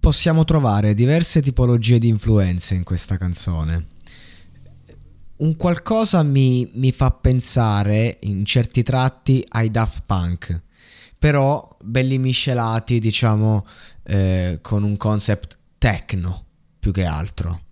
Possiamo trovare diverse tipologie di influenze in questa canzone. Un qualcosa mi, mi, fa pensare in certi tratti ai Daft Punk, però belli miscelati, diciamo, eh, con un concept techno più che altro.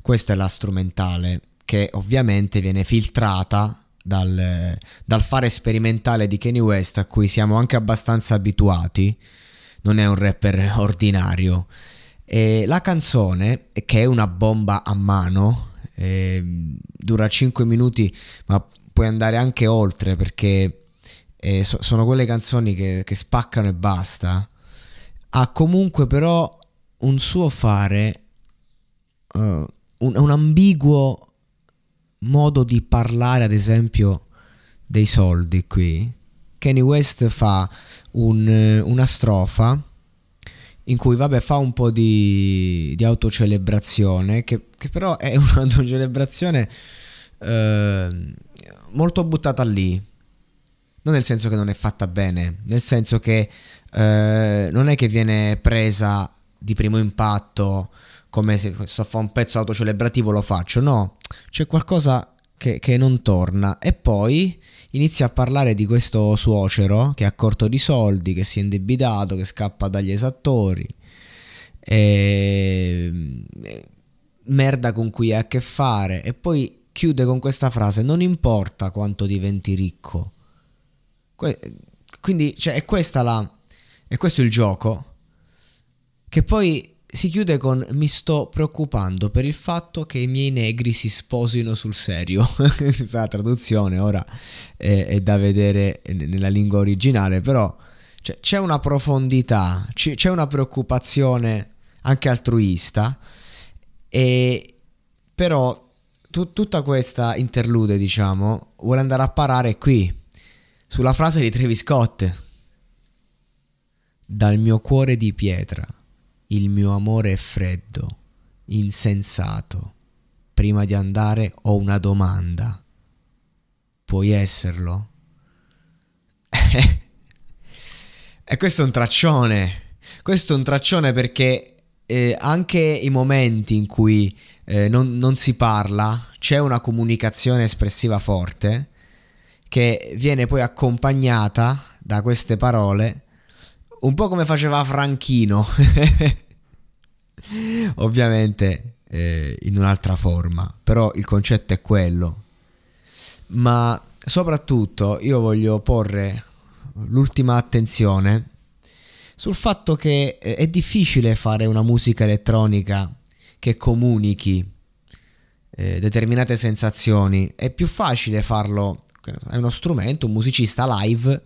Questa è la strumentale che ovviamente viene filtrata dal, dal fare sperimentale di Kanye West a cui siamo anche abbastanza abituati non è un rapper ordinario. E la canzone, che è una bomba a mano, eh, dura 5 minuti, ma puoi andare anche oltre perché eh, so, sono quelle canzoni che, che spaccano e basta. Ha comunque però un suo fare, uh, un, un ambiguo modo di parlare, ad esempio, dei soldi qui Kanye West fa un, una strofa in cui vabbè fa un po' di, di autocelebrazione che, che, però è un'autocelebrazione eh, molto buttata lì. Non nel senso che non è fatta bene nel senso che eh, non è che viene presa di primo impatto come se sto a fare un pezzo autocelebrativo lo faccio. No c'è qualcosa che, che non torna. E poi inizia a parlare di questo suocero che è a corto di soldi, che si è indebitato, che scappa dagli esattori, e... merda con cui ha a che fare. E poi chiude con questa frase non importa quanto diventi ricco. Quindi cioè, è questa la... è questo il gioco. Che poi si chiude con mi sto preoccupando per il fatto che i miei negri si sposino sul serio. Questa traduzione ora è, è, da vedere nella lingua originale, però cioè, c'è una profondità, c'è una preoccupazione anche altruista, e però tu, tutta questa interlude, diciamo, vuole andare a parare qui, sulla frase di Travis Scott. Dal mio cuore di pietra il mio amore è freddo, insensato. Prima di andare ho una domanda. Puoi esserlo? e questo è un traccione. Questo è un traccione perché eh, anche i momenti in cui eh, non, non si parla, c'è una comunicazione espressiva forte che viene poi accompagnata da queste parole un po' come faceva Franchino, ovviamente eh, in un'altra forma, però il concetto è quello. Ma soprattutto io voglio porre l'ultima attenzione sul fatto che eh, è difficile fare una musica elettronica che comunichi eh, determinate sensazioni, è più facile farlo, è uno strumento, un musicista live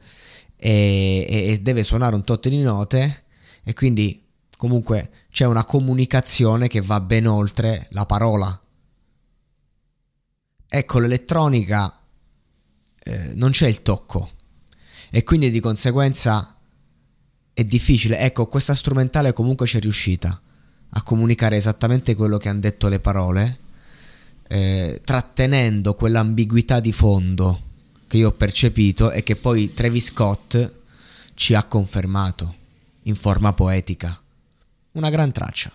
e, e deve suonare un tot di note e quindi comunque c'è una comunicazione che va ben oltre la parola. Ecco, l'elettronica eh, non c'è il tocco e quindi di conseguenza è difficile. Ecco, questa strumentale comunque c'è riuscita a comunicare esattamente quello che hanno detto le parole eh, trattenendo quell'ambiguità di fondo che io ho percepito e che poi Travis Scott ci ha confermato in forma poetica. Una gran traccia.